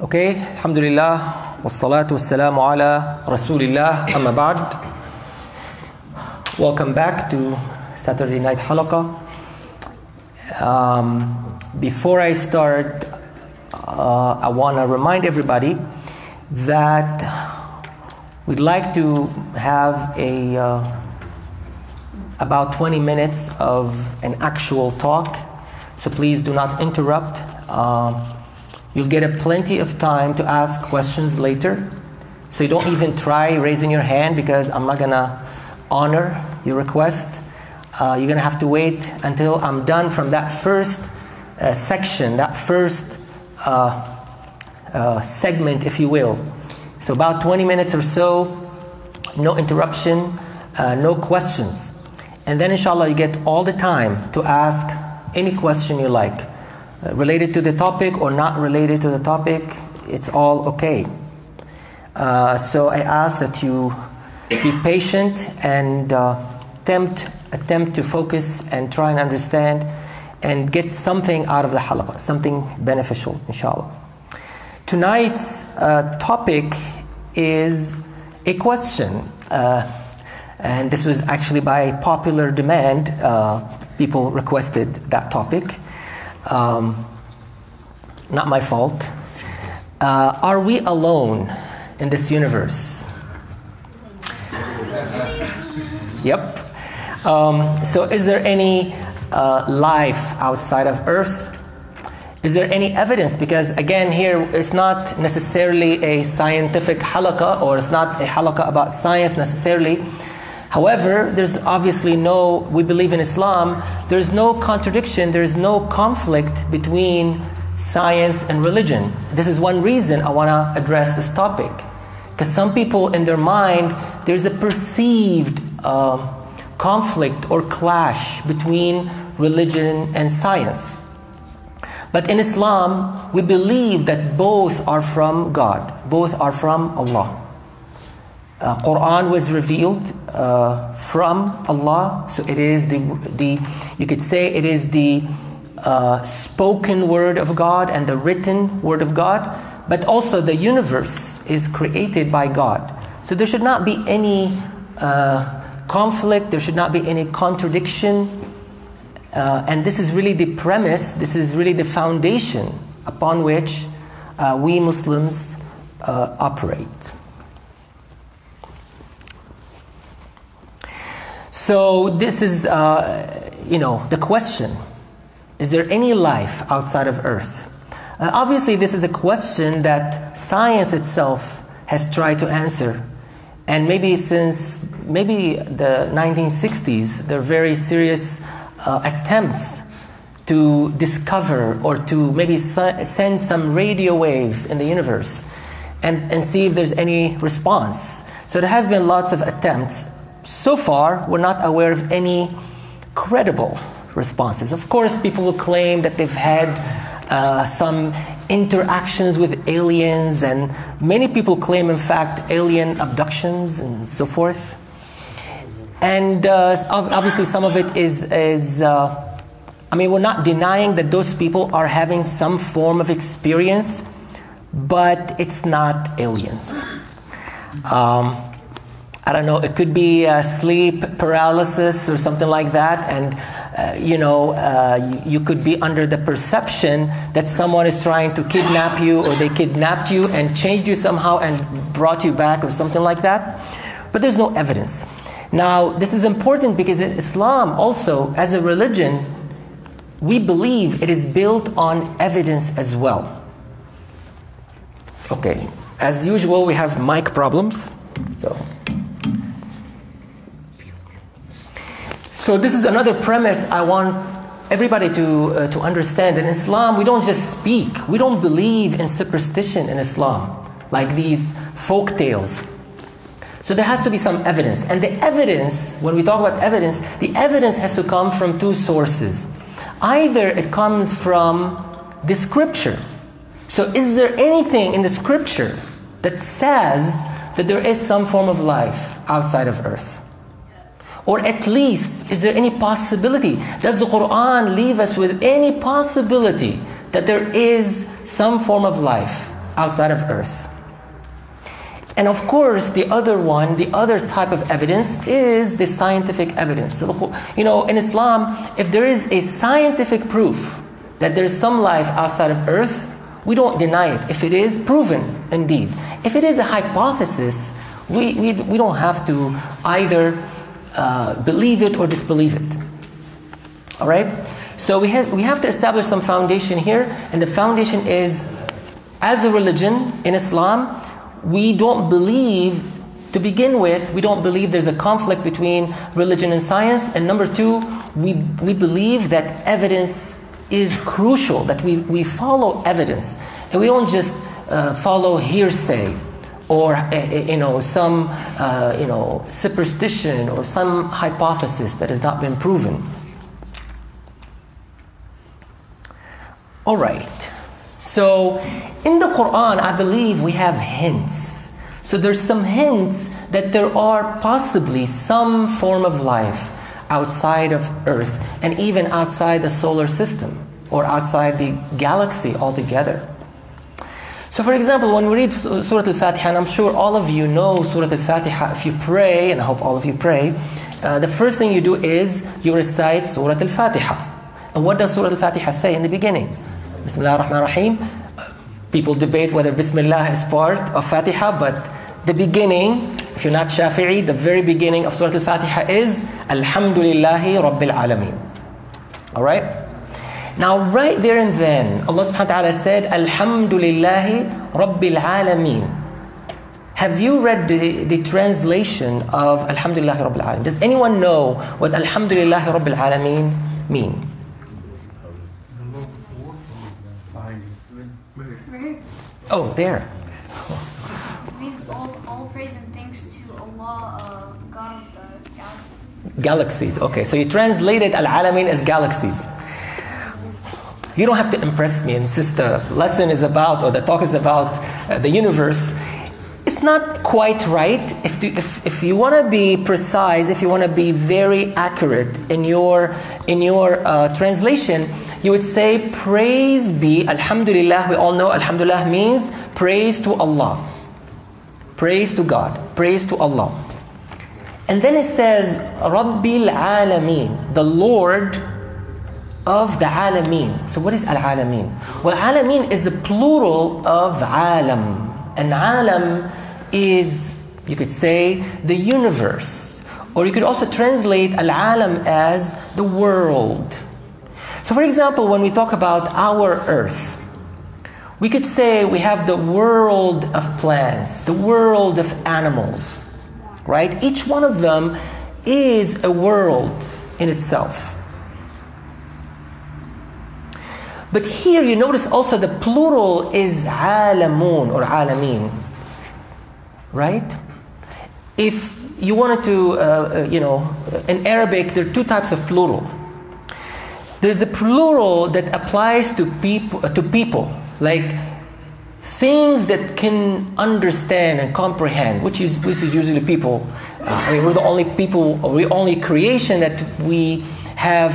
Okay, Alhamdulillah, wassalatu wassalamu ala Rasulillah, amma ba'd. Welcome back to Saturday Night Halaqa. Um, before I start, uh, I want to remind everybody that we'd like to have a uh, about 20 minutes of an actual talk, so please do not interrupt. Um, You'll get a plenty of time to ask questions later. So you don't even try raising your hand because I'm not gonna honor your request. Uh, you're gonna have to wait until I'm done from that first uh, section, that first uh, uh segment, if you will. So about 20 minutes or so, no interruption, uh, no questions. And then inshallah you get all the time to ask any question you like related to the topic or not related to the topic, it's all okay. Uh, so I ask that you be patient and uh, attempt, attempt to focus and try and understand and get something out of the halaqah, something beneficial, inshallah. Tonight's uh, topic is a question. Uh, and this was actually by popular demand. Uh, people requested that topic. Um, not my fault. Uh, are we alone in this universe? Yep. Um, so, is there any uh, life outside of Earth? Is there any evidence? Because again, here it's not necessarily a scientific halaqah or it's not a halaqah about science necessarily. However, there's obviously no, we believe in Islam, there's no contradiction, there's no conflict between science and religion. This is one reason I want to address this topic. Because some people, in their mind, there's a perceived uh, conflict or clash between religion and science. But in Islam, we believe that both are from God, both are from Allah. Uh, Quran was revealed uh, from Allah, so it is the, the you could say it is the uh, spoken word of God and the written word of God, but also the universe is created by God. So there should not be any uh, conflict, there should not be any contradiction. Uh, and this is really the premise, this is really the foundation upon which uh, we Muslims operate. So this is, uh, you know, the question. Is there any life outside of Earth? Uh, obviously, this is a question that science itself has tried to answer. And maybe since maybe the 1960s, there are very serious uh, attempts to discover or to maybe su- send some radio waves in the universe and, and see if there's any response. So there has been lots of attempts so far, we're not aware of any credible responses. Of course, people will claim that they've had uh, some interactions with aliens, and many people claim, in fact, alien abductions and so forth. And uh, obviously, some of it is, is uh, I mean, we're not denying that those people are having some form of experience, but it's not aliens. Um, I don't know, it could be uh, sleep paralysis or something like that. And, uh, you know, uh, you, could be under the perception that someone is trying to kidnap you or they kidnapped you and changed you somehow and brought you back or something like that. But there's no evidence. Now, this is important because Islam also, as a religion, we believe it is built on evidence as well. Okay, as usual, we have mic problems. So. So this is another premise I want everybody to, uh, to understand. In Islam, we don't just speak. We don't believe in superstition in Islam, like these folk tales. So there has to be some evidence. And the evidence, when we talk about evidence, the evidence has to come from two sources. Either it comes from the scripture. So is there anything in the scripture that says that there is some form of life outside of earth? Or at least, is there any possibility? Does the Quran leave us with any possibility that there is some form of life outside of earth. And of course, the other one, the other type of evidence is the scientific evidence. So, you know, in Islam, if there is a scientific proof that there is some life outside of earth, we don't deny it. If it is proven, indeed. If it is a hypothesis, we, we, we don't have to either uh, believe it or disbelieve it. All right? So we have, we have to establish some foundation here, and the foundation is as a religion in Islam, we don't believe, to begin with, we don't believe there's a conflict between religion and science. And number two, we, we believe that evidence is crucial, that we, we follow evidence. And we don't just uh, follow hearsay or uh, you know, some uh, you know, superstition or some hypothesis that has not been proven. All right. So in the Quran, I believe we have hints. So there's some hints that there are possibly some form of life outside of Earth and even outside the solar system or outside the galaxy altogether. So, for example, when we read Surah Al Fatiha, and I'm sure all of you know Surah Al Fatiha, if you pray, and I hope all of you pray, uh, the first thing you do is you recite Surah Al Fatiha. And what does Surah Al Fatiha say in the beginning? Bismillah ar-Rahman ar-Rahim. People debate whether Bismillah is part of Fatiha, but the beginning, if you're not Shafi'i, the very beginning of Surah Al-Fatiha is Alhamdulillahi Rabbil Alameen. All right? Now, right there and then, Allah subhanahu wa ta'ala said, Alhamdulillahi Rabbil Alameen. Have you read the, the translation of Alhamdulillahi Rabbil Alameen? Does anyone know what Alhamdulillahi Rabbil Alameen mean? Oh, there. It means all, all praise and thanks to Allah, uh, God of the galaxies. Galaxies. Okay, so you translated Al Alamin as galaxies. You don't have to impress me and the lesson is about, or the talk is about uh, the universe. It's not quite right. If, to, if, if you want to be precise, if you want to be very accurate in your, in your uh, translation, you would say, Praise be, Alhamdulillah. We all know Alhamdulillah means praise to Allah. Praise to God. Praise to Allah. And then it says, Rabbil Alameen, the Lord of the Alameen. So what is Al Alameen? Well, Alameen is the plural of Alam. And Alam is, you could say, the universe. Or you could also translate Al Alam as the world. So, for example, when we talk about our earth, we could say we have the world of plants, the world of animals, right? Each one of them is a world in itself. But here you notice also the plural is alamun or alamin, right? If you wanted to, uh, you know, in Arabic, there are two types of plural. There's the plural that applies to people, to people, like things that can understand and comprehend, which is, which is usually people. Uh, I mean, we're the only people, we're only creation that we have,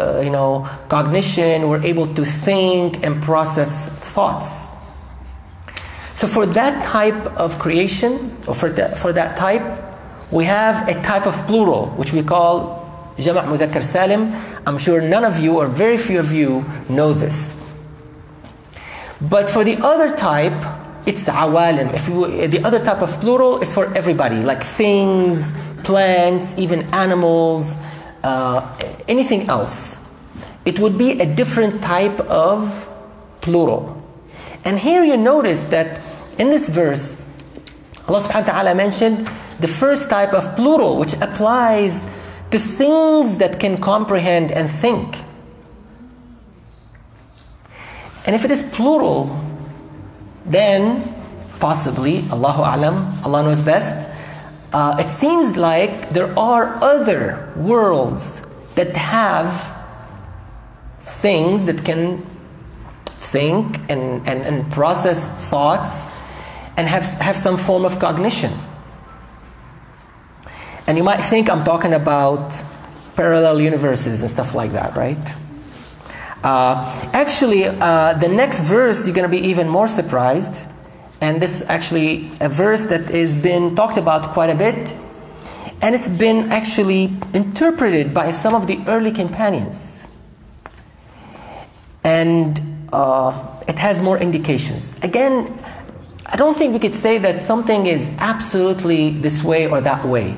uh, you know, cognition. We're able to think and process thoughts. So for that type of creation, or for that, for that type, we have a type of plural, which we call Jama' Mudhakkar Salim. I'm sure none of you, or very few of you, know this. But for the other type, it's awalim. If you, the other type of plural is for everybody, like things, plants, even animals, Uh, anything else. It would be a different type of plural. And here you notice that in this verse, Allah subhanahu wa ta'ala mentioned the first type of plural, which applies to things that can comprehend and think. And if it is plural, then possibly, Allahu Alam, Allah knows best, uh, it seems like there are other worlds that have things that can think and, and, and process thoughts and have, have some form of cognition. And you might think I'm talking about parallel universes and stuff like that, right? Uh, actually, uh, the next verse, you're going to be even more surprised. And this is actually a verse that has been talked about quite a bit. And it's been actually interpreted by some of the early companions. And uh, it has more indications. Again, I don't think we could say that something is absolutely this way or that way.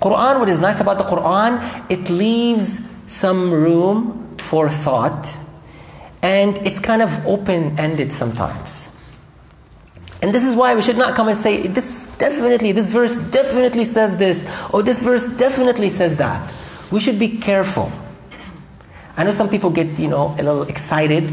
Quran, what is nice about the Quran, it leaves some room for thought and it's kind of open ended sometimes. And this is why we should not come and say, this definitely, this verse definitely says this, or this verse definitely says that. We should be careful. I know some people get, you know, a little excited,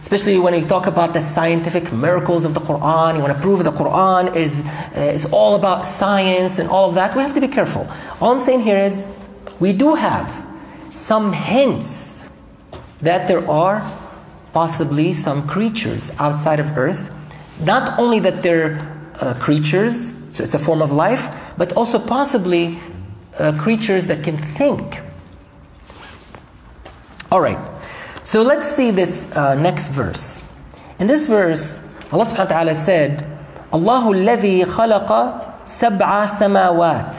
especially when you talk about the scientific miracles of the Quran. You want to prove the Quran is, uh, is all about science and all of that. We have to be careful. All I'm saying here is we do have some hints that there are possibly some creatures outside of Earth Not only that they're uh, creatures, so it's a form of life, but also possibly uh, creatures that can think. All right, so let's see this uh, next verse. In this verse, Allah subhanahu wa ta'ala said, الله الذي خلق سبع سماوات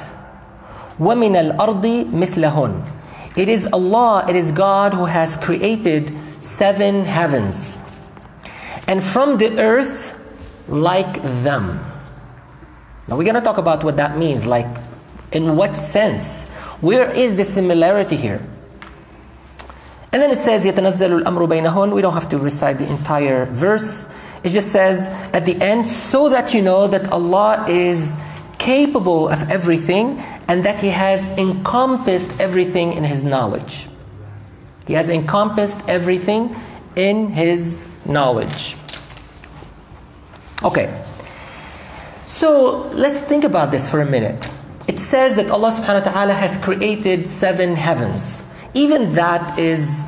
ومن الأرض مثلهن. It is Allah, it is God who has created seven heavens, and from the earth like them. Now we're going to talk about what that means, like in what sense? Where is the similarity here? And then it says, يَتَنَزَّلُ الْأَمْرُ بَيْنَهُنْ We don't have to recite the entire verse. It just says at the end, so that you know that Allah is capable of everything and that He has encompassed everything in His knowledge. He has encompassed everything in His knowledge. Okay. So let's think about this for a minute. It says that Allah subhanahu wa ta'ala has created seven heavens. Even that is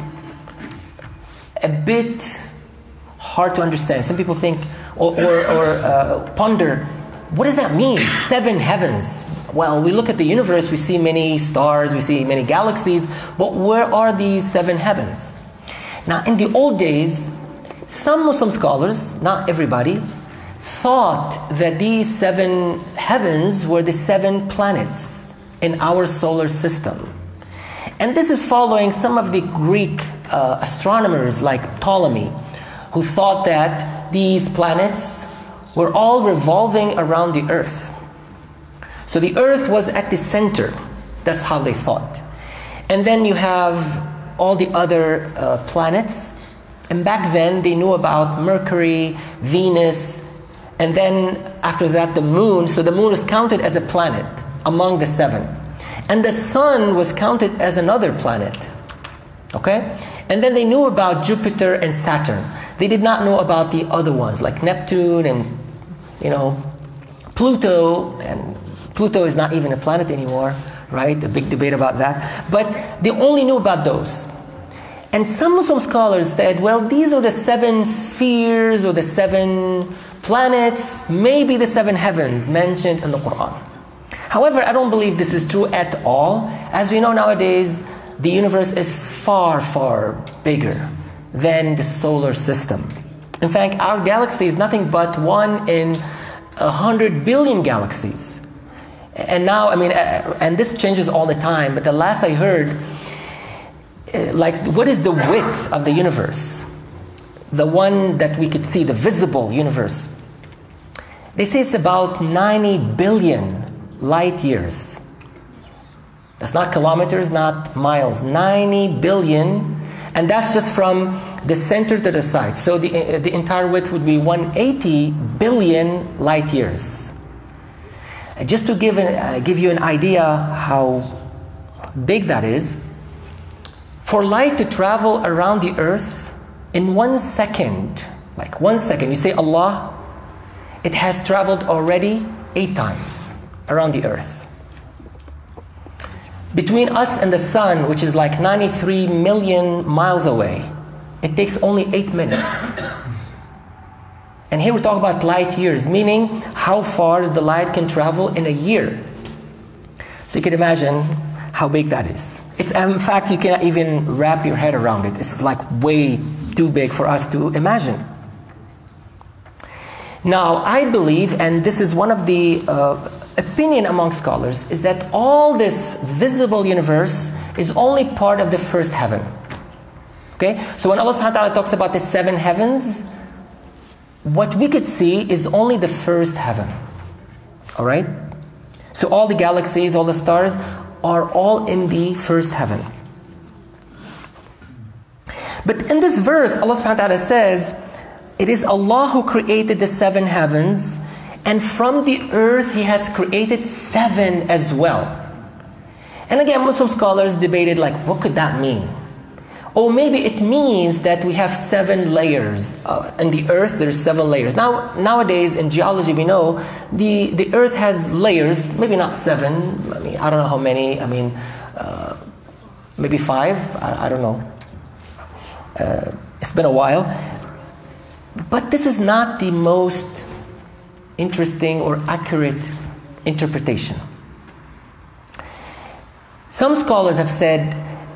a bit hard to understand. Some people think or, or, or uh, ponder what does that mean? Seven heavens. Well, we look at the universe, we see many stars, we see many galaxies, but where are these seven heavens? Now, in the old days, some Muslim scholars, not everybody, thought that these seven heavens were the seven planets in our solar system. And this is following some of the Greek uh, astronomers like Ptolemy, who thought that these planets were all revolving around the earth. So the earth was at the center. That's how they thought. And then you have all the other uh, planets. And back then they knew about Mercury, Venus, and then after that the moon. So the moon is counted as a planet among the seven. And the sun was counted as another planet. Okay? And then they knew about Jupiter and Saturn. They did not know about the other ones like Neptune and you know Pluto and Pluto is not even a planet anymore, right? A big debate about that. But they only knew about those. And some Muslim scholars said, well, these are the seven spheres or the seven planets, maybe the seven heavens mentioned in the Quran. However, I don't believe this is true at all. As we know nowadays, the universe is far, far bigger than the solar system. In fact, our galaxy is nothing but one in a hundred billion galaxies. And now, I mean, uh, and this changes all the time, but the last I heard, uh, like, what is the width of the universe? The one that we could see, the visible universe. They say it's about 90 billion light years. That's not kilometers, not miles. 90 billion, and that's just from the center to the side. So the, uh, the entire width would be 180 billion light years. And just to give, an, uh, give you an idea how big that is, for light to travel around the earth in one second, like one second, you say Allah, it has traveled already eight times around the earth. Between us and the sun, which is like 93 million miles away, it takes only eight minutes. And here we talk about light years, meaning how far the light can travel in a year. So you can imagine how big that is. It's, in fact, you cannot even wrap your head around it. It's like way too big for us to imagine. Now, I believe, and this is one of the uh, opinion among scholars, is that all this visible universe is only part of the first heaven. Okay? So when Allah subhanahu wa ta'ala talks about the seven heavens, what we could see is only the first heaven. All right? So all the galaxies, all the stars are all in the first heaven. But in this verse, Allah subhanahu wa ta'ala says, It is Allah who created the seven heavens, and from the earth He has created seven as well. And again, Muslim scholars debated, like, what could that mean? Or maybe it means that we have seven layers. Uh, in the earth, there's seven layers. Now, nowadays in geology, we know the, the earth has layers, maybe not seven. I mean, I don't know how many. I mean, uh, maybe five. I, I don't know. Uh, it's been a while. But this is not the most interesting or accurate interpretation. Some scholars have said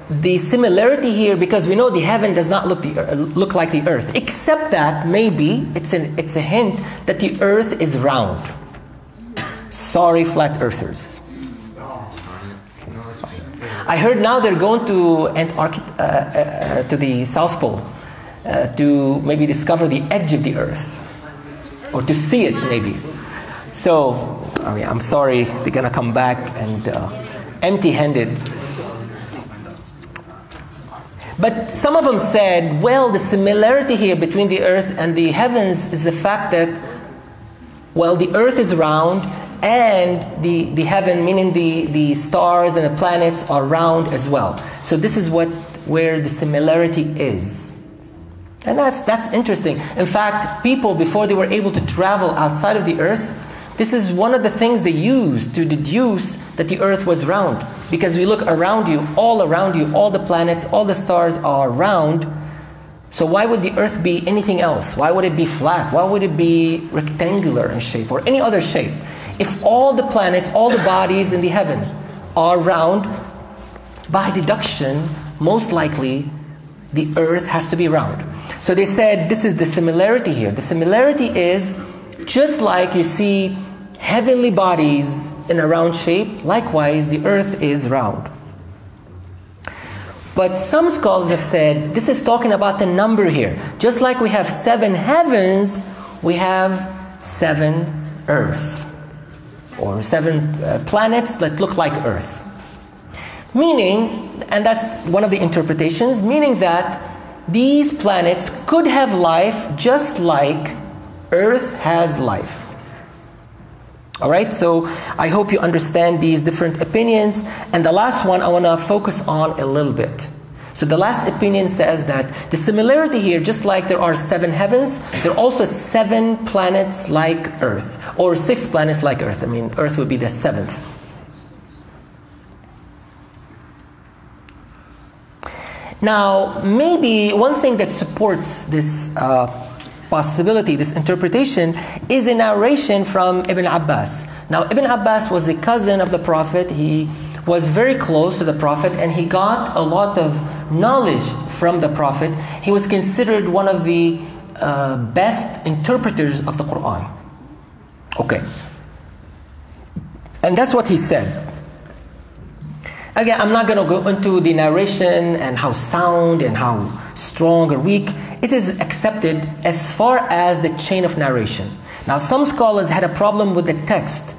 the similarity here, because we know the heaven does not look, the, look like the earth, except that maybe it's, an, it's a hint that the earth is round. Sorry, flat earthers. I heard now they're going to Antarctica, uh, uh, to the South Pole, uh, to maybe discover the edge of the earth, or to see it maybe. So, I mean, I'm sorry they're gonna come back and uh, empty-handed. But some of them said, well, the similarity here between the earth and the heavens is the fact that, well, the earth is round and the, the heaven, meaning the, the stars and the planets, are round as well. So this is what where the similarity is. And that's, that's interesting. In fact, people, before they were able to travel outside of the earth, this is one of the things they used to deduce that the earth was round. Because we look around you, all around you, all the planets, all the stars are round. So why would the earth be anything else? Why would it be flat? Why would it be rectangular in shape or any other shape? If all the planets, all the bodies in the heaven are round, by deduction, most likely the earth has to be round. So they said this is the similarity here. The similarity is just like you see heavenly bodies in a round shape, likewise, the earth is round. But some scholars have said this is talking about the number here. Just like we have seven heavens, we have seven earth, or seven uh, planets that look like earth. Meaning, and that's one of the interpretations, meaning that these planets could have life just like earth has life. All right, so I hope you understand these different opinions. And the last one I want to focus on a little bit. So the last opinion says that the similarity here, just like there are seven heavens, there are also seven planets like Earth, or six planets like Earth. I mean, Earth would be the seventh. Now, maybe one thing that supports this uh, possibility, this interpretation, is a narration from Ibn Abbas. Now, Ibn Abbas was a cousin of the Prophet. He was very close to the Prophet and he got a lot of knowledge from the Prophet. He was considered one of the uh, best interpreters of the Quran. Okay. And that's what he said. Again, I'm not going to go into the narration and how sound and how strong or weak. It is accepted as far as the chain of narration. Now, some scholars had a problem with the text,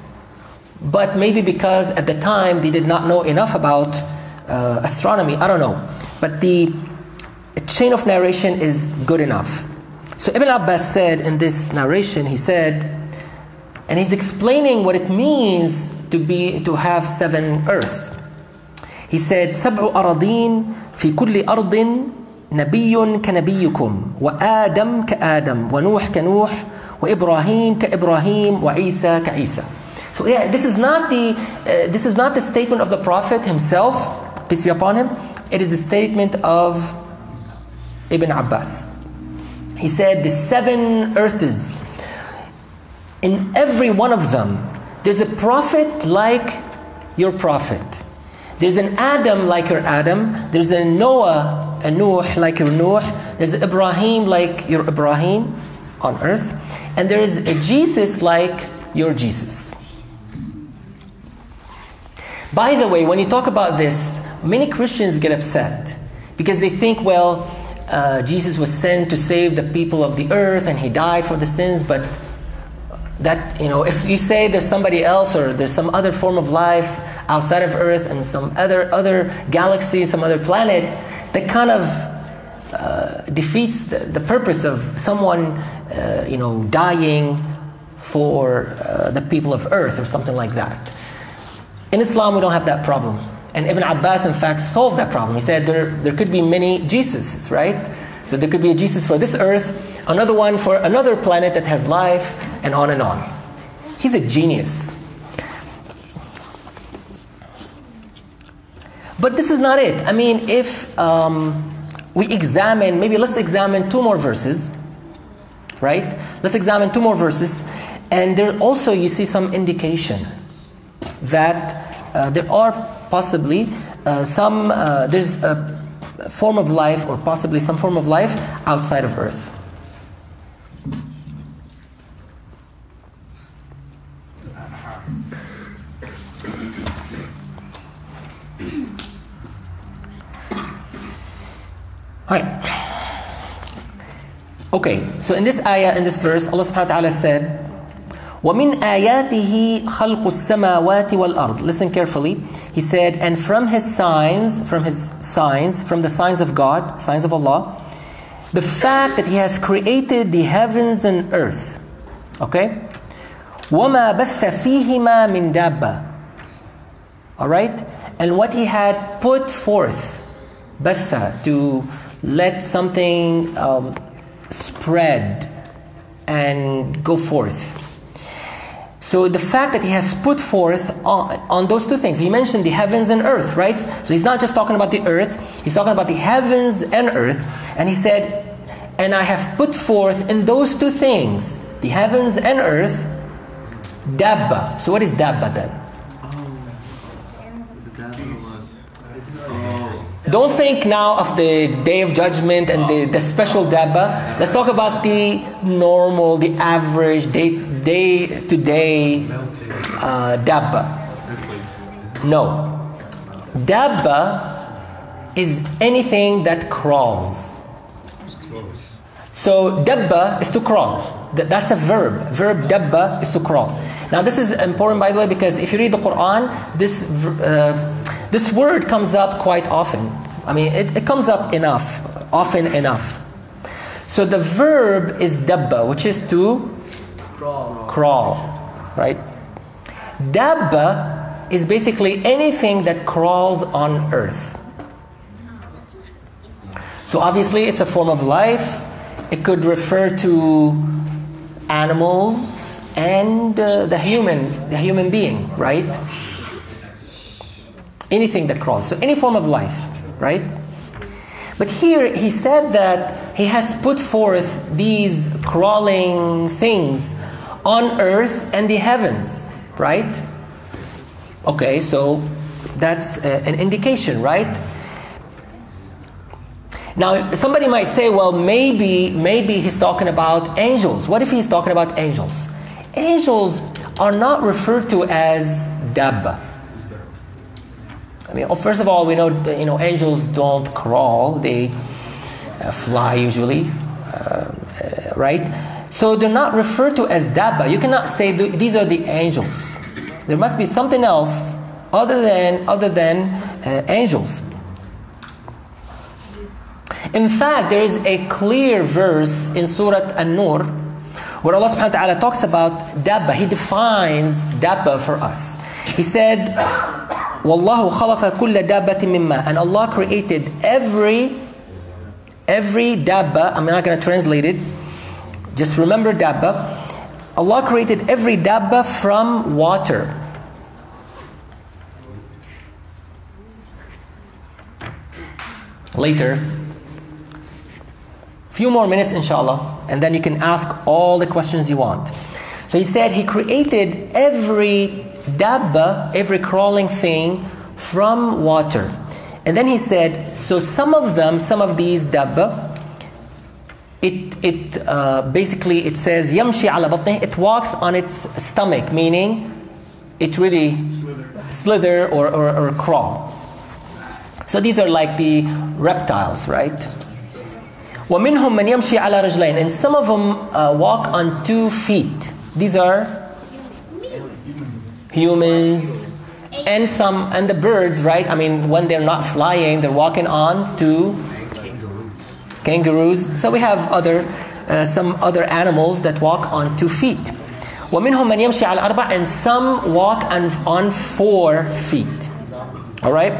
but maybe because at the time they did not know enough about uh, astronomy. I don't know. But the chain of narration is good enough. So Ibn Abbas said in this narration, he said, and he's explaining what it means to be to have seven earths. He said, سبع أراضين في كل أرض نبي كنبيكم وآدم كآدم ونوح كنوح وإبراهيم كإبراهيم وعيسى كعيسى. So yeah, this is not the uh, this is not the statement of the Prophet himself, peace be upon him. It is a statement of Ibn Abbas. He said the seven earths. In every one of them, there's a prophet like your prophet. There's an Adam like your Adam. There's a Noah, a Nuh like your Nuh. There's an Ibrahim like your Ibrahim on earth. and there is a Jesus like your Jesus. By the way, when you talk about this, many Christians get upset because they think, well, uh, Jesus was sent to save the people of the earth and he died for the sins, but that, you know, if you say there's somebody else or there's some other form of life outside of earth and some other, other galaxy, some other planet, that kind of uh, defeats the, the, purpose of someone, uh, you know, dying for uh, the people of earth or something like that. In Islam, we don't have that problem. And Ibn Abbas, in fact, solved that problem. He said there, there could be many Jesuses, right? So there could be a Jesus for this earth, another one for another planet that has life, and on and on. He's a genius. But this is not it. I mean, if um, we examine, maybe let's examine two more verses, right? Let's examine two more verses. And there also you see some indication that uh, there are possibly uh, some, uh, there's a form of life or possibly some form of life outside of Earth. All right. Okay, so in this ayah, in this verse, Allah subhanahu wa ta'ala said, وَمِنْ آيَاتِهِ خَلْقُ السَّمَاوَاتِ وَالْأَرْضِ Listen carefully. He said, and from his signs, from his signs, from the signs of God, signs of Allah, the fact that He has created the heavens and earth. Okay? وَمَا بَثَّ فِيهِمَا مِنْ دَابَّةٍ Alright? And what He had put forth, batha, to let something um, spread and go forth. So the fact that he has put forth on, on, those two things, he mentioned the heavens and earth, right? So he's not just talking about the earth, he's talking about the heavens and earth. And he said, And I have put forth in those two things, the heavens and earth, dabba. So what is dabba then? Don't think now of the day of judgment and the, the special dabba. Let's talk about the normal, the average, day, day to day uh, dabba. No. Dabba is anything that crawls. So dabba is to crawl. That's a verb. Verb dabba is to crawl. Now this is important by the way because if you read the Quran, this uh, this word comes up quite often. I mean, it, it comes up enough, often enough. So the verb is dabba, which is to crawl, crawl right? Dabba is basically anything that crawls on earth. So obviously, it's a form of life. It could refer to animals and uh, the human, the human being, right? Anything that crawls. So any form of life, right? But here he said that he has put forth these crawling things on earth and the heavens, right? Okay, so that's uh, an indication, right? Now, somebody might say, well, maybe, maybe he's talking about angels. What if he's talking about angels? Angels are not referred to as dabba. I mean, first of all, we know you know angels don't crawl; they uh, fly usually, uh, uh, right? So they're not referred to as dabba. You cannot say these are the angels. There must be something else other than other than uh, angels. In fact, there is a clear verse in Surah An-Nur where Allah subhanahu wa ta'ala talks about dabba. He defines dabba for us. He said, Wallahu khalaqa kulla dabbatin mimma. And Allah created every every dabba, I'm not going to translate it. Just remember dabba. Allah created every dabba from water. Later, few more minutes inshallah and then you can ask all the questions you want so he said he created every dabba every crawling thing from water and then he said so some of them some of these dabba it, it uh, basically it says يمشي على بطنه it walks on its stomach meaning it really slither or, or, or crawl so these are like the reptiles right ومنهم من يمشي على رجلين and some of them uh, walk on two feet these are humans and some and the birds right i mean when they're not flying they're walking on two kangaroos so we have other uh, some other animals that walk on two feet ومنهم من يمشي على أربع and some walk on, on four feet all right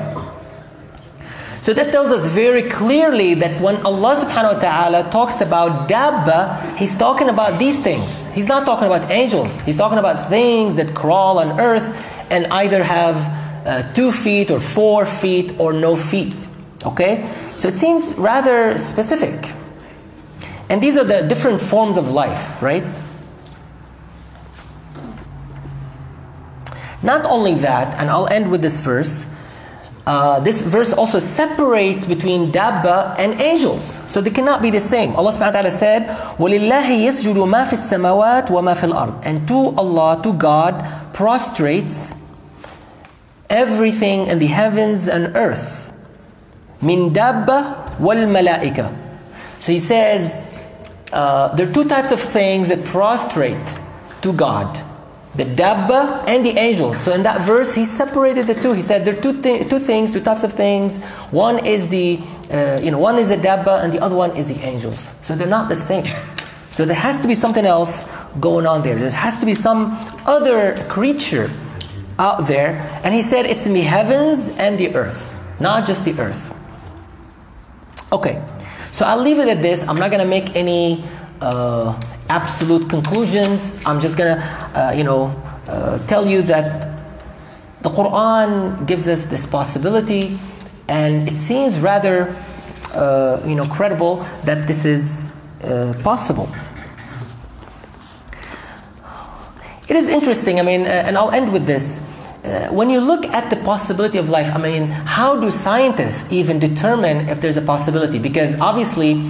so that tells us very clearly that when Allah subhanahu wa ta'ala talks about dabba, He's talking about these things. He's not talking about angels. He's talking about things that crawl on earth and either have uh, two feet or four feet or no feet. Okay? So it seems rather specific. And these are the different forms of life, right? Not only that, and I'll end with this verse. Uh, this verse also separates between dabba and angels. So they cannot be the same. Allah subhanahu wa ta'ala said, وَلِلَّهِ يَسْجُدُ مَا فِي السَّمَوَاتِ وَمَا فِي الْأَرْضِ And to Allah, to God, prostrates everything in the heavens and earth. Min dabba wal malaika. So he says, uh, there are two types of things that prostrate to God the dabba and the angels. So in that verse, he separated the two. He said there are two, th- two things, two types of things. One is the, uh, you know, one is the dabba and the other one is the angels. So they're not the same. So there has to be something else going on there. There has to be some other creature out there. And he said it's in the heavens and the earth, not just the earth. Okay, so I'll leave it at this. I'm not going to make any uh, absolute conclusions. I'm just going to, uh, you know, uh, tell you that the Quran gives us this possibility, and it seems rather, uh, you know, credible that this is uh, possible. It is interesting. I mean, uh, and I'll end with this. Uh, when you look at the possibility of life, I mean, how do scientists even determine if there's a possibility? Because obviously,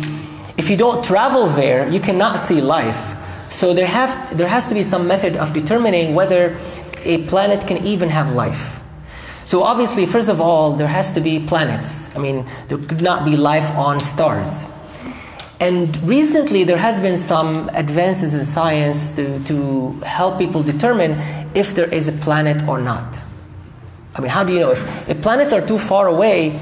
if you don't travel there, you cannot see life. So there, have, there has to be some method of determining whether a planet can even have life. So obviously, first of all, there has to be planets. I mean, there could not be life on stars. And recently, there has been some advances in science to, to help people determine if there is a planet or not. I mean, how do you know? If, if planets are too far away,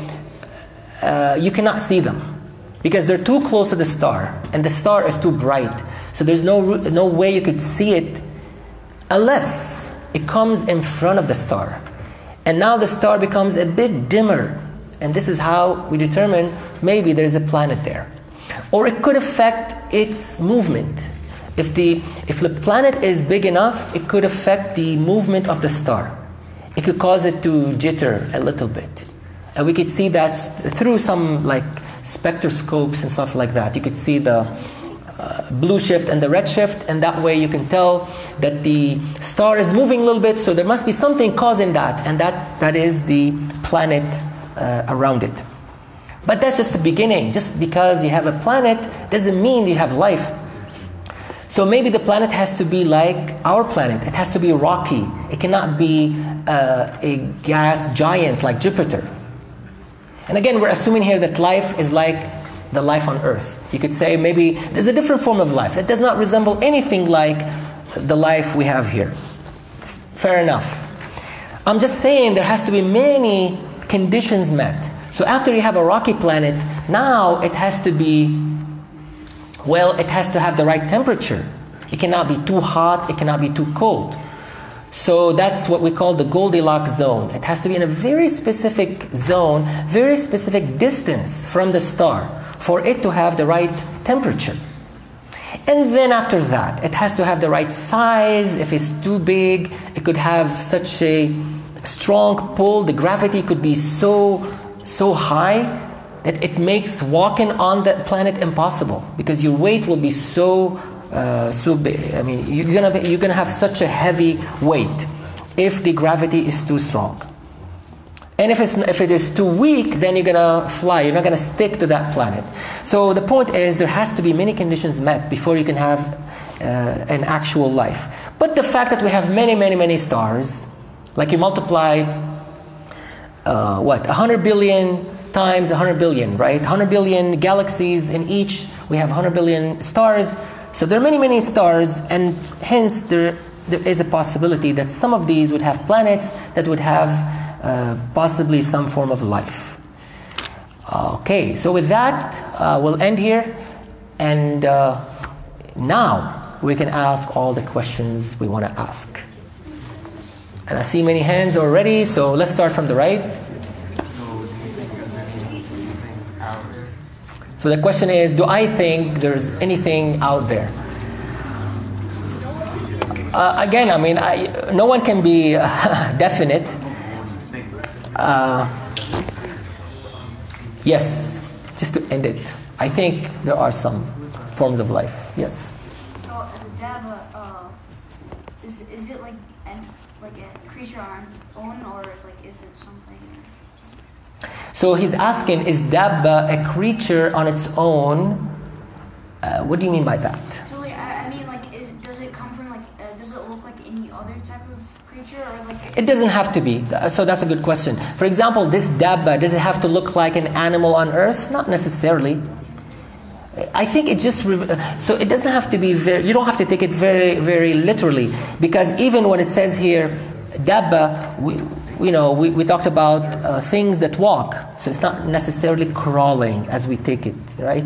uh, you cannot see them because they're too close to the star, and the star is too bright. So there's no, no way you could see it unless it comes in front of the star. And now the star becomes a bit dimmer. And this is how we determine maybe there's a planet there. Or it could affect its movement. If the, if the planet is big enough, it could affect the movement of the star. It could cause it to jitter a little bit. And we could see that through some like spectroscopes and stuff like that. You could see the uh, blue shift and the red shift, and that way you can tell that the star is moving a little bit, so there must be something causing that, and that, that is the planet uh, around it. But that's just the beginning. Just because you have a planet doesn't mean you have life. So maybe the planet has to be like our planet. It has to be rocky. It cannot be uh, a gas giant like Jupiter. And again, we're assuming here that life is like the life on Earth. You could say maybe there's a different form of life that does not resemble anything like the life we have here. Fair enough. I'm just saying there has to be many conditions met. So after you have a rocky planet, now it has to be, well, it has to have the right temperature. It cannot be too hot, it cannot be too cold. So that's what we call the Goldilocks zone. It has to be in a very specific zone, very specific distance from the star for it to have the right temperature. And then after that, it has to have the right size. If it's too big, it could have such a strong pull. The gravity could be so so high that it makes walking on that planet impossible because your weight will be so uh, so big. I mean, you're gonna be, you're gonna have such a heavy weight if the gravity is too strong. And if, it's, if it is too weak, then you're gonna fly. You're not gonna stick to that planet. So the point is, there has to be many conditions met before you can have uh, an actual life. But the fact that we have many, many, many stars, like you multiply uh, what 100 billion times 100 billion, right? 100 billion galaxies in each. We have 100 billion stars. So there are many, many stars, and hence there there is a possibility that some of these would have planets that would have uh, possibly some form of life. Okay, so with that, uh, we'll end here. And uh, now we can ask all the questions we want to ask. And I see many hands already, so let's start from the right. So the question is Do I think there's anything out there? Uh, again, I mean, I, no one can be uh, definite. Uh, yes, just to end it, I think there are some forms of life. Yes. So the Daba, uh, is is it like an like a creature on its own, or is like? So he's asking, is Dabba a creature on its own? Uh, what do you mean by that? So like I, I mean like is does it come from like uh, does it look like any other type of creature or like? It doesn't have to be. So that's a good question. For example, this dabba, does it have to look like an animal on earth? Not necessarily. I think it just, so it doesn't have to be very, you don't have to take it very, very literally. Because even when it says here, dabba, we, you know, we, we talked about uh, things that walk. So it's not necessarily crawling as we take it, right?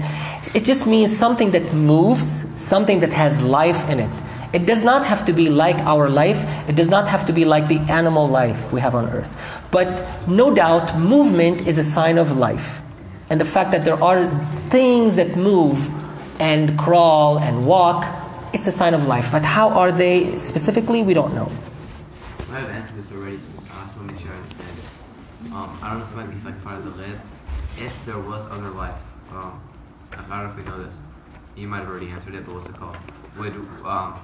It just means something that moves, something that has life in it. It does not have to be like our life. It does not have to be like the animal life we have on earth. But no doubt, movement is a sign of life. And the fact that there are things that move and crawl and walk, it's a sign of life. But how are they specifically, we don't know. I have answered this already, so I just want to make sure I understand it. Um, I don't know if it might be like part of the lid. If there was other life, um, I don't know if we know this. You might have already answered it, but what's it called? Would um,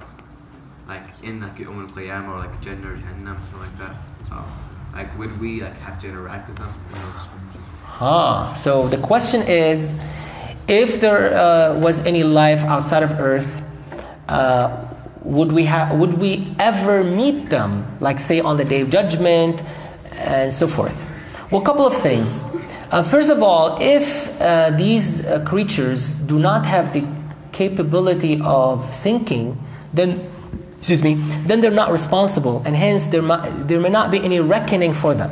like in like Umm Qiyam or like or Jahannam, something like that. Um, like would we like have to interact with them? Ah, so the question is if there uh, was any life outside of Earth, uh, would, we have would we ever meet them, like, say, on the day of judgment and so forth? Well, a couple of things. Uh, first of all, if uh, these uh, creatures do not have the capability of thinking, then excuse me, then they're not responsible, and hence there, mi- there may not be any reckoning for them.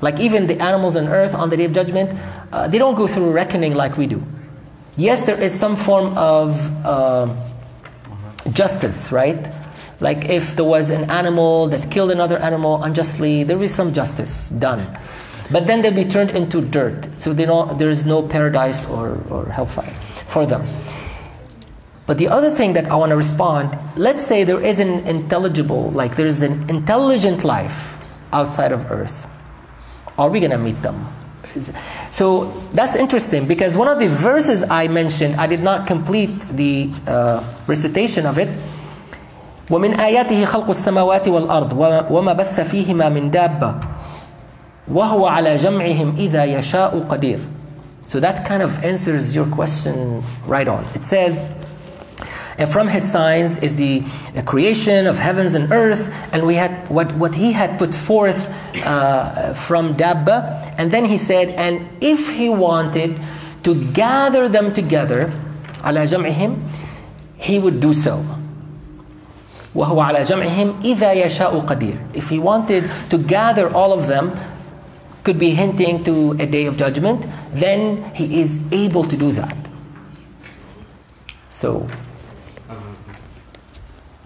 Like even the animals on earth on the day of judgment, uh, they don't go through reckoning like we do. Yes, there is some form of uh, justice, right? Like if there was an animal that killed another animal unjustly, there is some justice done. But then they'll be turned into dirt, so they don't, there is no paradise or, or hellfire for them. But the other thing that I want to respond let's say there is an intelligible, like there is an intelligent life outside of Earth. Are we going to meet them? So that's interesting because one of the verses I mentioned, I did not complete the uh, recitation of it. ومن آياته خلق السماوات والأرض وما بث فيهما من دابة وهو على جمعهم إذا يشاء قدير. So that kind of answers your question right on. It says, and from his signs is the creation of heavens and earth, and we had what, what he had put forth uh, from Dabba. And then he said, and if he wanted to gather them together, على جمعهم, he would do so. وهو على جمعهم إذا يشاء قدير. If he wanted to gather all of them, could be hinting to a day of judgment, then he is able to do that. So,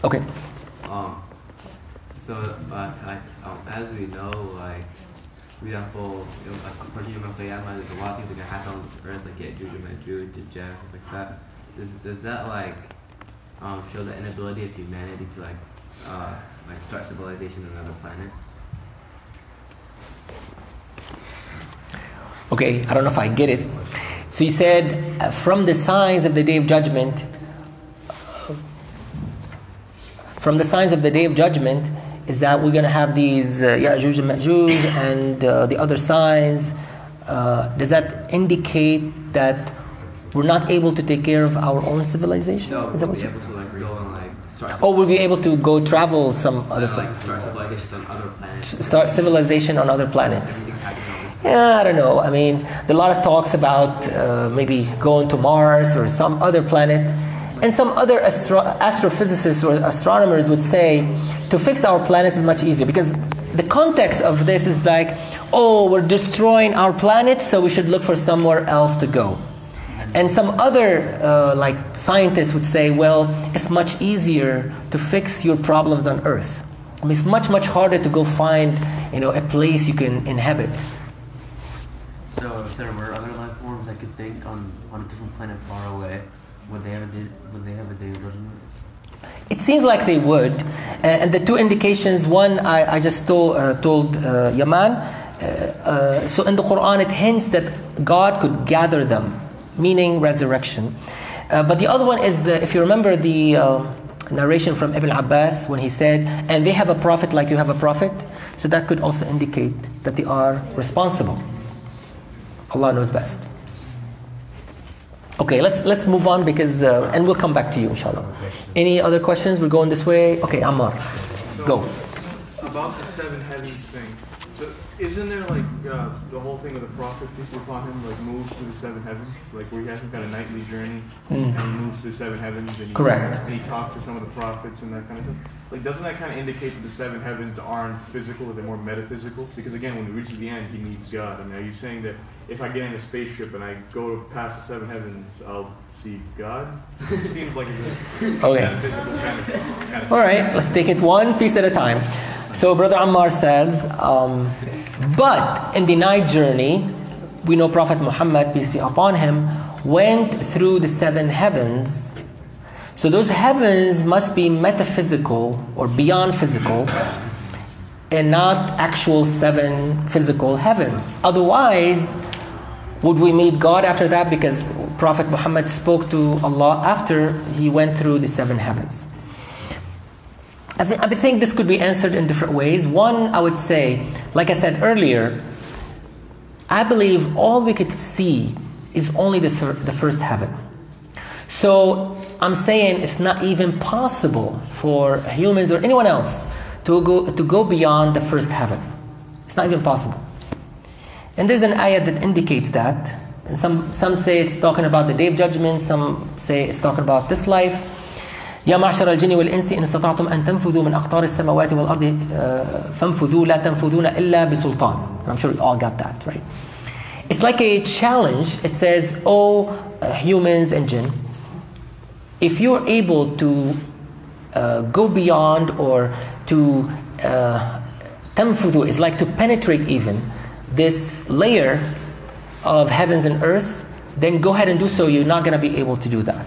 okay. Um, so, um, as we know, like, for example, you know, like, according to Yom Qiyamah, there's a lot of things that can happen on this earth, like Ya'juj and Ma'juj, Dajjal, stuff like that. Does, does that, like, um, show the inability of humanity to, like, uh, like, start civilization on another planet? Okay, I don't know if I get it. So he said, uh, from the signs of the day of judgment, from the signs of the day of judgment is that we're going to have these uh, Ya'juj and Ma'juj and uh, the other signs. Uh, does that indicate that we're not able to take care of our own civilization? No, Is that we'll what be able to like go and like start. Oh, we'll be able to go travel some other like start civilizations on other planets. Start civilization on other planets. Everything's happening on this. Yeah, I don't know. I mean, there are a lot of talks about uh, maybe going to Mars or some other planet. And some other astro- astrophysicists or astronomers would say to fix our planet is much easier because the context of this is like, oh, we're destroying our planet, so we should look for somewhere else to go. And some other uh, like scientists would say, well, it's much easier to fix your problems on Earth. I mean, it's much much harder to go find you know a place you can inhabit. There were other life forms I could think on, on a different planet far away, would they have a day, would they have a day of judgment? It seems like they would. Uh, and the two indications one, I, I just told, uh, told uh, Yaman. Uh, uh, so in the Quran, it hints that God could gather them, meaning resurrection. Uh, but the other one is, uh, if you remember the um narration from Ibn Abbas when he said, and they have a prophet like you have a prophet. So that could also indicate that they are responsible. Allah knows best. Okay, let's let's move on because uh, and we'll come back to you inshallah. Any other questions? We're going this way. Okay, Ammar, go. About the seven heavens thing. So isn't there like uh, the whole thing of the prophet, peace be upon him, like moves through the seven heavens, like where he has some kind of nightly journey, and he moves through the seven heavens, and he, Mm. Correct. and he talks to some of the prophets and that kind of stuff. Like, doesn't that kind of indicate that the seven heavens aren't physical, they're more metaphysical? Because again, when he reaches the end, he meets God. I mean, are you saying that if I get in a spaceship and I go past the seven heavens, I'll see God? it seems like it's a Okay. metaphysical kind of, kind of All right, let's take it one piece at a time. So, Brother Ammar says, um, but in the night journey, we know Prophet Muhammad, peace be upon him, went through the seven heavens. So, those heavens must be metaphysical or beyond physical and not actual seven physical heavens. Otherwise, would we meet God after that? Because Prophet Muhammad spoke to Allah after he went through the seven heavens. I, th- I think this could be answered in different ways. One, I would say, like I said earlier, I believe all we could see is only the, the first heaven. So I'm saying it's not even possible for humans or anyone else to go, to go beyond the first heaven. It's not even possible. And there's an ayah that indicates that. And some, some say it's talking about the day of judgment, some say it's talking about this life. يا معشر الجن والإنس إن استطعتم أن تنفذوا من أقطار السماوات والأرض uh, فانفذوا لا تنفذون إلا بسلطان. I'm sure you all got that, right? It's like a challenge. It says, Oh, uh, humans and jinn, if you're able to uh, go beyond or to uh, tanfudu is like to penetrate even this layer of heavens and earth, then go ahead and do so. You're not going to be able to do that.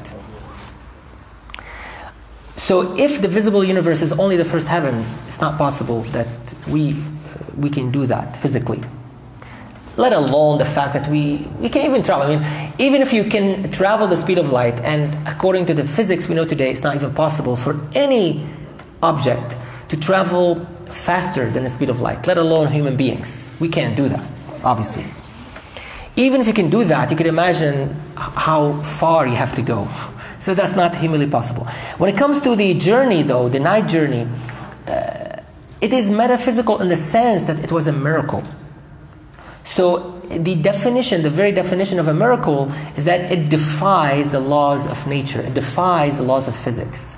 So, if the visible universe is only the first heaven, it's not possible that we we can do that physically. Let alone the fact that we we can even travel. I mean, even if you can travel the speed of light, and according to the physics we know today, it's not even possible for any object to travel faster than the speed of light. Let alone human beings. We can't do that, obviously. Even if you can do that, you can imagine how far you have to go. So that's not humanly possible. When it comes to the journey, though, the night journey, uh, it is metaphysical in the sense that it was a miracle. So the definition, the very definition of a miracle, is that it defies the laws of nature. It defies the laws of physics.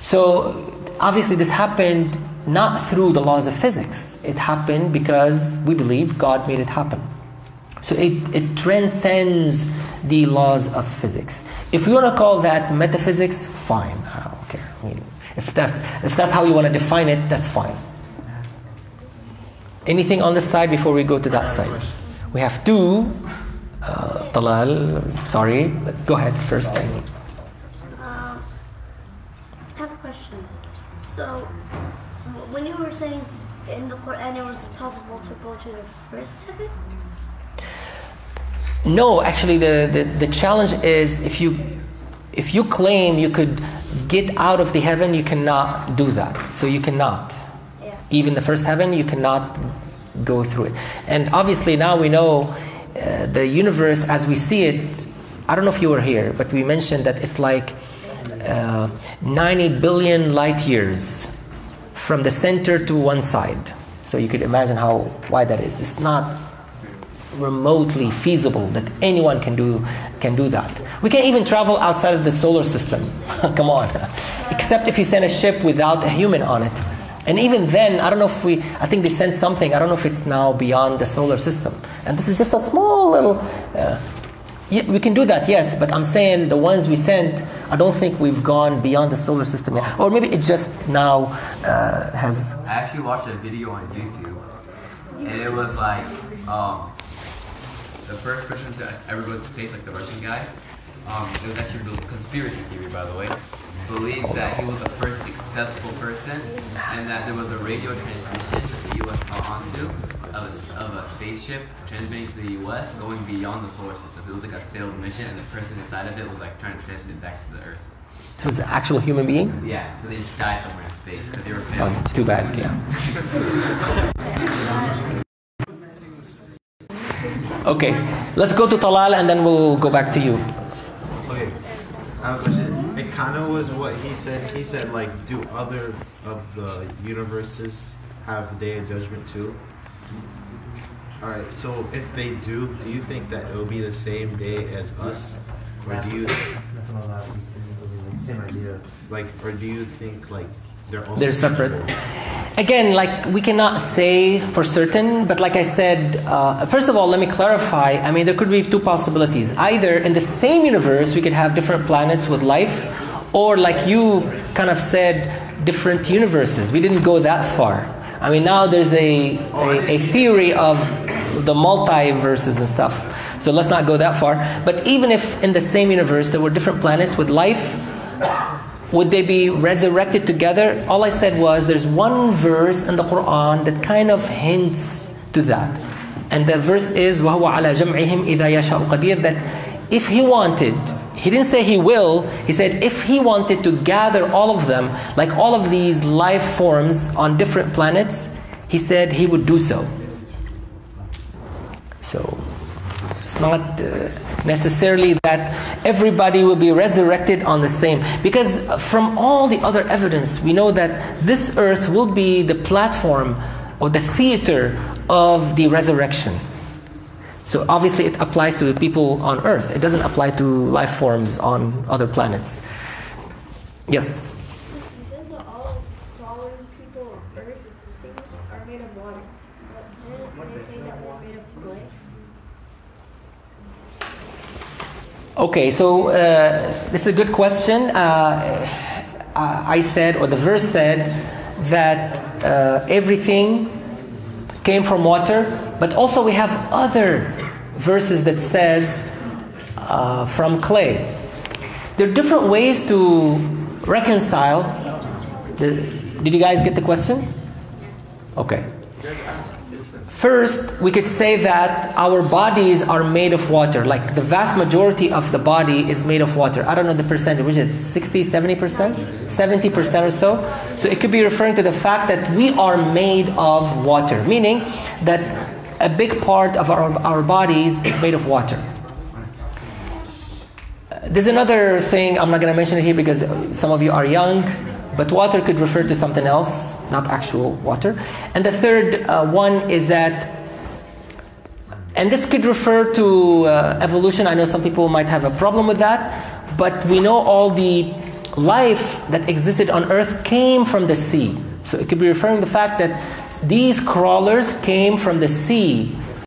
So obviously, this happened not through the laws of physics. It happened because we believe God made it happen. So it, it transcends the laws of physics. If you want to call that metaphysics, fine. I don't care. If, that, if that's how you want to define it, that's fine. Anything on this side before we go to that side? We have two. Uh, Talal, sorry. Go ahead first. Um, I have a question. So, when you were saying in the Quran it was possible to go to the first heaven, No, actually, the, the, the challenge is if you, if you claim you could get out of the heaven, you cannot do that. So you cannot. Even the first heaven, you cannot go through it. And obviously, now we know uh, the universe as we see it. I don't know if you were here, but we mentioned that it's like uh, 90 billion light years from the center to one side. So you could imagine how wide that is. It's not remotely feasible that anyone can do can do that. We can't even travel outside of the solar system. Come on. Except if you send a ship without a human on it. And even then, I don't know if we I think they sent something. I don't know if it's now beyond the solar system. And this is just a small little uh, we can do that, yes, but I'm saying the ones we sent, I don't think we've gone beyond the solar system yet. Or maybe it just now uh, has. I actually watched a video on YouTube, and it was like um, the first person to ever go to space, like the Russian guy. Um, it was actually a conspiracy theory, by the way. Believed that he was the first successful person, and that there was a radio transmission that the U.S. caught onto of a, of a spaceship transmitting to the U.S. going beyond the solar system. It was like a failed mission, and the person inside of it was like trying to transmit it back to the Earth. So it's an actual human being? Yeah, so they just died somewhere in space because they were failed. Oh, too bad, yeah. Okay, let's go to Talal and then we'll go back to you. Okay, kind of was what he said. He said, like, do other of the universes have day of judgment too? All right. So if they do, do you think that it will be the same day as us, or do you Same idea. like, or do you think like they're also They're separate. Again, like we cannot say for certain, but like I said, uh, first of all, let me clarify. I mean, there could be two possibilities. Either in the same universe, we could have different planets with life, or like you kind of said, different universes. We didn't go that far. I mean, now there's a, a, a theory of the multiverses and stuff. So let's not go that far. But even if in the same universe there were different planets with life, would they be resurrected together? All I said was there's one verse in the Quran that kind of hints to that. And the verse is وَهُوَ عَلَى جَمْعِهِمْ إِذَا يَشَاءُ قَدِيرٌ that if he wanted, he didn't say he will, he said if he wanted to gather all of them, like all of these life forms on different planets, he said he would do so. So it's not uh, necessarily that everybody will be resurrected on the same. Because from all the other evidence, we know that this earth will be the platform or the theater of the resurrection. So obviously, it applies to the people on earth, it doesn't apply to life forms on other planets. Yes? You said that all fallen people on Earth things are made of water. But didn't they say that we're made of clay? Okay, so uh, this is a good question. Uh, I said, or the verse said, that uh, everything came from water, but also we have other verses that says uh, from clay. There are different ways to reconcile. The, did you guys get the question? Okay. First, we could say that our bodies are made of water. Like the vast majority of the body is made of water. I don't know the percentage, which is it 60, 70%? 70% or so. So it could be referring to the fact that we are made of water, meaning that a big part of our, our bodies is made of water. There's another thing, I'm not going to mention it here because some of you are young, but water could refer to something else, not actual water. And the third uh, one is that, and this could refer to uh, evolution. I know some people might have a problem with that, but we know all the life that existed on earth came from the sea. So it could be referring to the fact that these crawlers came from the sea